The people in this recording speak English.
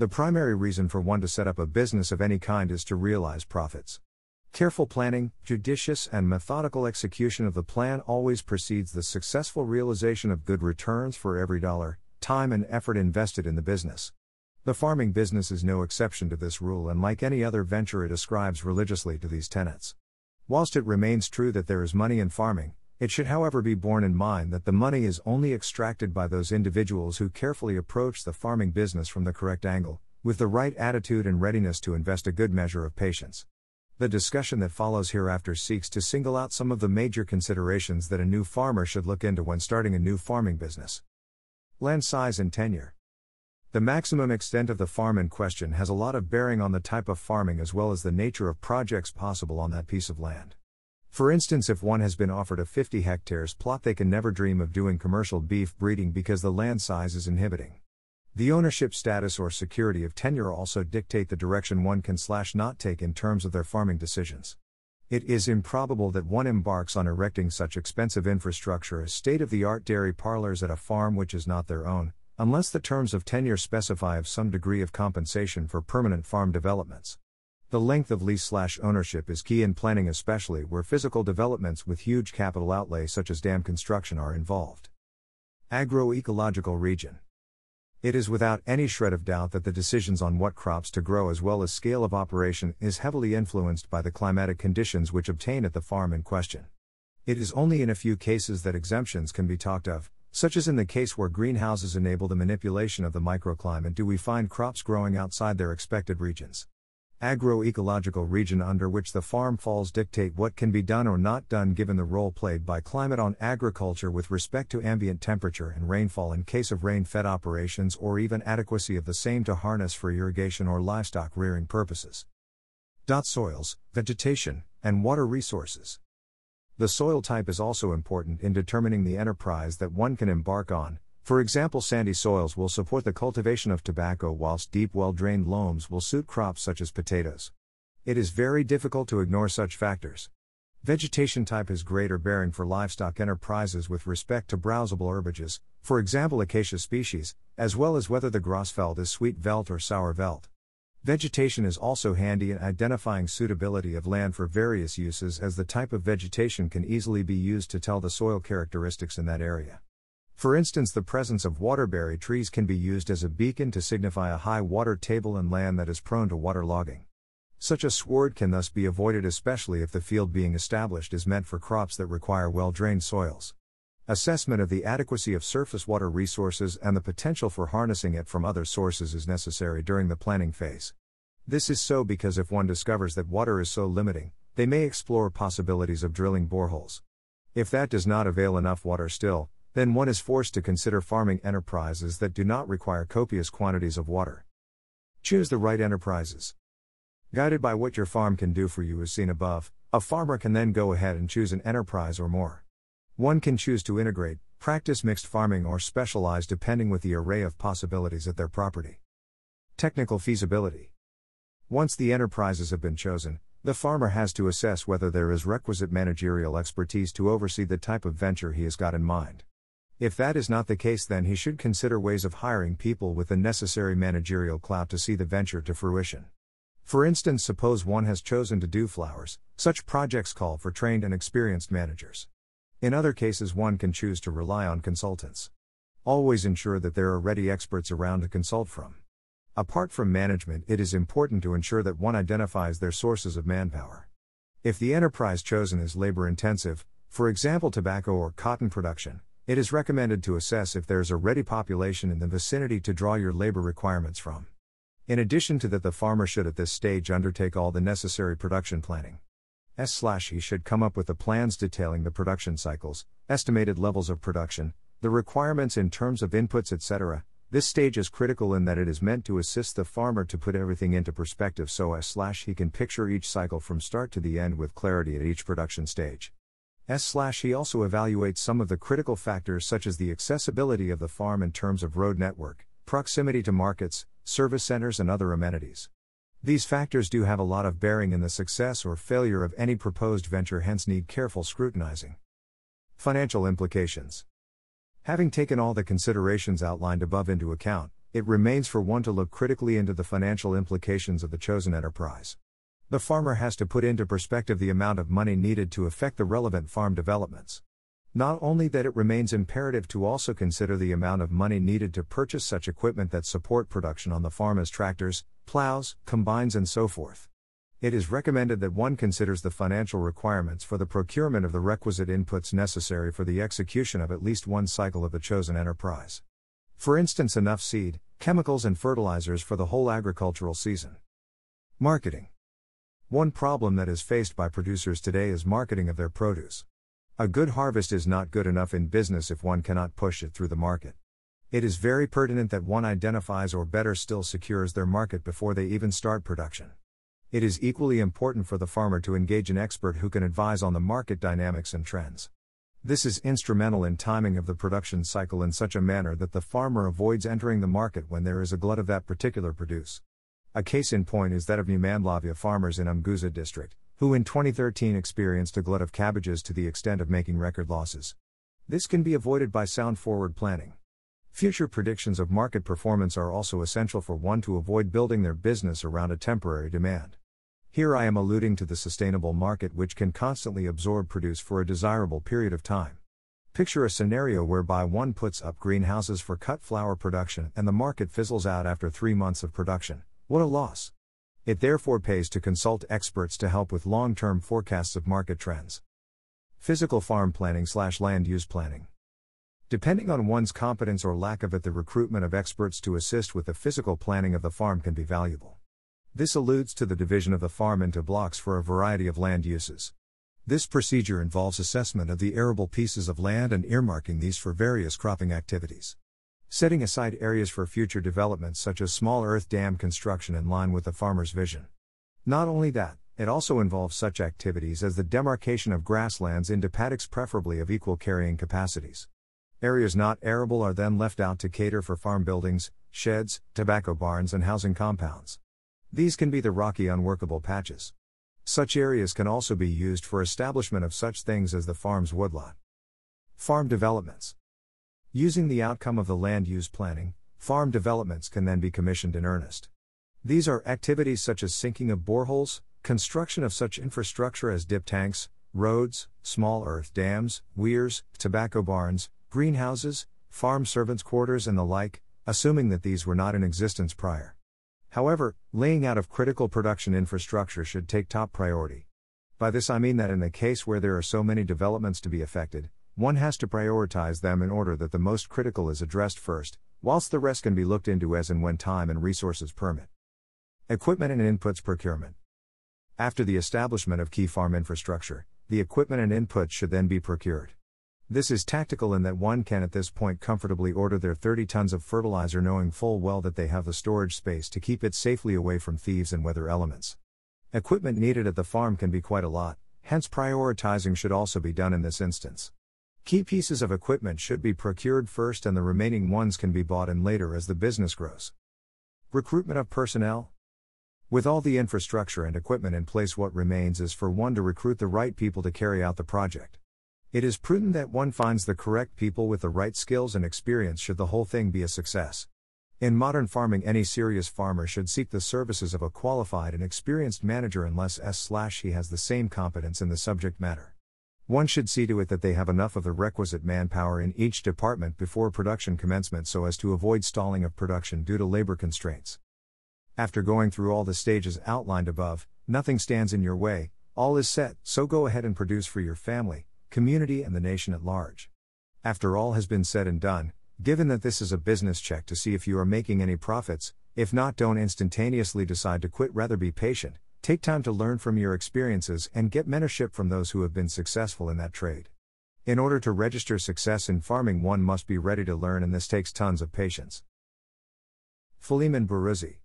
The primary reason for one to set up a business of any kind is to realize profits. Careful planning, judicious, and methodical execution of the plan always precedes the successful realization of good returns for every dollar, time, and effort invested in the business. The farming business is no exception to this rule, and like any other venture, it ascribes religiously to these tenets. Whilst it remains true that there is money in farming, it should, however, be borne in mind that the money is only extracted by those individuals who carefully approach the farming business from the correct angle, with the right attitude and readiness to invest a good measure of patience. The discussion that follows hereafter seeks to single out some of the major considerations that a new farmer should look into when starting a new farming business. Land size and tenure. The maximum extent of the farm in question has a lot of bearing on the type of farming as well as the nature of projects possible on that piece of land. For instance, if one has been offered a 50 hectares plot, they can never dream of doing commercial beef breeding because the land size is inhibiting. The ownership status or security of tenure also dictate the direction one can slash not take in terms of their farming decisions. It is improbable that one embarks on erecting such expensive infrastructure as state of the art dairy parlors at a farm which is not their own, unless the terms of tenure specify of some degree of compensation for permanent farm developments. The length of lease slash ownership is key in planning, especially where physical developments with huge capital outlay such as dam construction are involved. Agroecological region. It is without any shred of doubt that the decisions on what crops to grow as well as scale of operation is heavily influenced by the climatic conditions which obtain at the farm in question. It is only in a few cases that exemptions can be talked of, such as in the case where greenhouses enable the manipulation of the microclimate do we find crops growing outside their expected regions agroecological region under which the farm falls dictate what can be done or not done given the role played by climate on agriculture with respect to ambient temperature and rainfall in case of rain fed operations or even adequacy of the same to harness for irrigation or livestock rearing purposes. Dot soils, vegetation, and water resources. The soil type is also important in determining the enterprise that one can embark on, for example, sandy soils will support the cultivation of tobacco, whilst deep, well drained loams will suit crops such as potatoes. It is very difficult to ignore such factors. Vegetation type has greater bearing for livestock enterprises with respect to browsable herbages, for example, acacia species, as well as whether the grassveld is sweet veld or sour veld. Vegetation is also handy in identifying suitability of land for various uses as the type of vegetation can easily be used to tell the soil characteristics in that area. For instance, the presence of waterberry trees can be used as a beacon to signify a high water table and land that is prone to waterlogging. Such a sward can thus be avoided, especially if the field being established is meant for crops that require well drained soils. Assessment of the adequacy of surface water resources and the potential for harnessing it from other sources is necessary during the planning phase. This is so because if one discovers that water is so limiting, they may explore possibilities of drilling boreholes. If that does not avail enough water still, then one is forced to consider farming enterprises that do not require copious quantities of water. Choose the right enterprises. Guided by what your farm can do for you as seen above, a farmer can then go ahead and choose an enterprise or more. One can choose to integrate, practice mixed farming, or specialize depending with the array of possibilities at their property. Technical feasibility. Once the enterprises have been chosen, the farmer has to assess whether there is requisite managerial expertise to oversee the type of venture he has got in mind. If that is not the case, then he should consider ways of hiring people with the necessary managerial clout to see the venture to fruition. For instance, suppose one has chosen to do flowers, such projects call for trained and experienced managers. In other cases, one can choose to rely on consultants. Always ensure that there are ready experts around to consult from. Apart from management, it is important to ensure that one identifies their sources of manpower. If the enterprise chosen is labor intensive, for example, tobacco or cotton production, it is recommended to assess if there is a ready population in the vicinity to draw your labor requirements from. In addition to that, the farmer should at this stage undertake all the necessary production planning. S slash he should come up with the plans detailing the production cycles, estimated levels of production, the requirements in terms of inputs, etc. This stage is critical in that it is meant to assist the farmer to put everything into perspective so S slash he can picture each cycle from start to the end with clarity at each production stage. S he also evaluates some of the critical factors such as the accessibility of the farm in terms of road network, proximity to markets, service centers, and other amenities. These factors do have a lot of bearing in the success or failure of any proposed venture, hence, need careful scrutinizing. Financial implications Having taken all the considerations outlined above into account, it remains for one to look critically into the financial implications of the chosen enterprise. The farmer has to put into perspective the amount of money needed to effect the relevant farm developments. Not only that, it remains imperative to also consider the amount of money needed to purchase such equipment that support production on the farm as tractors, plows, combines, and so forth. It is recommended that one considers the financial requirements for the procurement of the requisite inputs necessary for the execution of at least one cycle of the chosen enterprise. For instance, enough seed, chemicals, and fertilizers for the whole agricultural season. Marketing. One problem that is faced by producers today is marketing of their produce. A good harvest is not good enough in business if one cannot push it through the market. It is very pertinent that one identifies or better still secures their market before they even start production. It is equally important for the farmer to engage an expert who can advise on the market dynamics and trends. This is instrumental in timing of the production cycle in such a manner that the farmer avoids entering the market when there is a glut of that particular produce. A case in point is that of Nyamandlovu farmers in Umguza district, who in 2013 experienced a glut of cabbages to the extent of making record losses. This can be avoided by sound forward planning. Future predictions of market performance are also essential for one to avoid building their business around a temporary demand. Here I am alluding to the sustainable market which can constantly absorb produce for a desirable period of time. Picture a scenario whereby one puts up greenhouses for cut flower production and the market fizzles out after three months of production. What a loss! It therefore pays to consult experts to help with long term forecasts of market trends. Physical farm planning slash land use planning. Depending on one's competence or lack of it, the recruitment of experts to assist with the physical planning of the farm can be valuable. This alludes to the division of the farm into blocks for a variety of land uses. This procedure involves assessment of the arable pieces of land and earmarking these for various cropping activities setting aside areas for future developments such as small earth dam construction in line with the farmer's vision. Not only that, it also involves such activities as the demarcation of grasslands into paddocks, preferably of equal carrying capacities. Areas not arable are then left out to cater for farm buildings, sheds, tobacco barns, and housing compounds. These can be the rocky, unworkable patches. Such areas can also be used for establishment of such things as the farm's woodlot. Farm developments. Using the outcome of the land use planning, farm developments can then be commissioned in earnest. These are activities such as sinking of boreholes, construction of such infrastructure as dip tanks, roads, small earth dams, weirs, tobacco barns, greenhouses, farm servants' quarters, and the like, assuming that these were not in existence prior. However, laying out of critical production infrastructure should take top priority. By this I mean that in the case where there are so many developments to be effected, one has to prioritize them in order that the most critical is addressed first, whilst the rest can be looked into as and when time and resources permit. Equipment and inputs procurement. After the establishment of key farm infrastructure, the equipment and inputs should then be procured. This is tactical in that one can at this point comfortably order their 30 tons of fertilizer knowing full well that they have the storage space to keep it safely away from thieves and weather elements. Equipment needed at the farm can be quite a lot, hence prioritizing should also be done in this instance. Key pieces of equipment should be procured first and the remaining ones can be bought in later as the business grows. Recruitment of personnel. With all the infrastructure and equipment in place, what remains is for one to recruit the right people to carry out the project. It is prudent that one finds the correct people with the right skills and experience should the whole thing be a success. In modern farming, any serious farmer should seek the services of a qualified and experienced manager unless s slash he has the same competence in the subject matter. One should see to it that they have enough of the requisite manpower in each department before production commencement so as to avoid stalling of production due to labor constraints. After going through all the stages outlined above, nothing stands in your way, all is set, so go ahead and produce for your family, community, and the nation at large. After all has been said and done, given that this is a business check to see if you are making any profits, if not, don't instantaneously decide to quit, rather be patient, Take time to learn from your experiences and get mentorship from those who have been successful in that trade. In order to register success in farming, one must be ready to learn, and this takes tons of patience. Philemon Baruzzi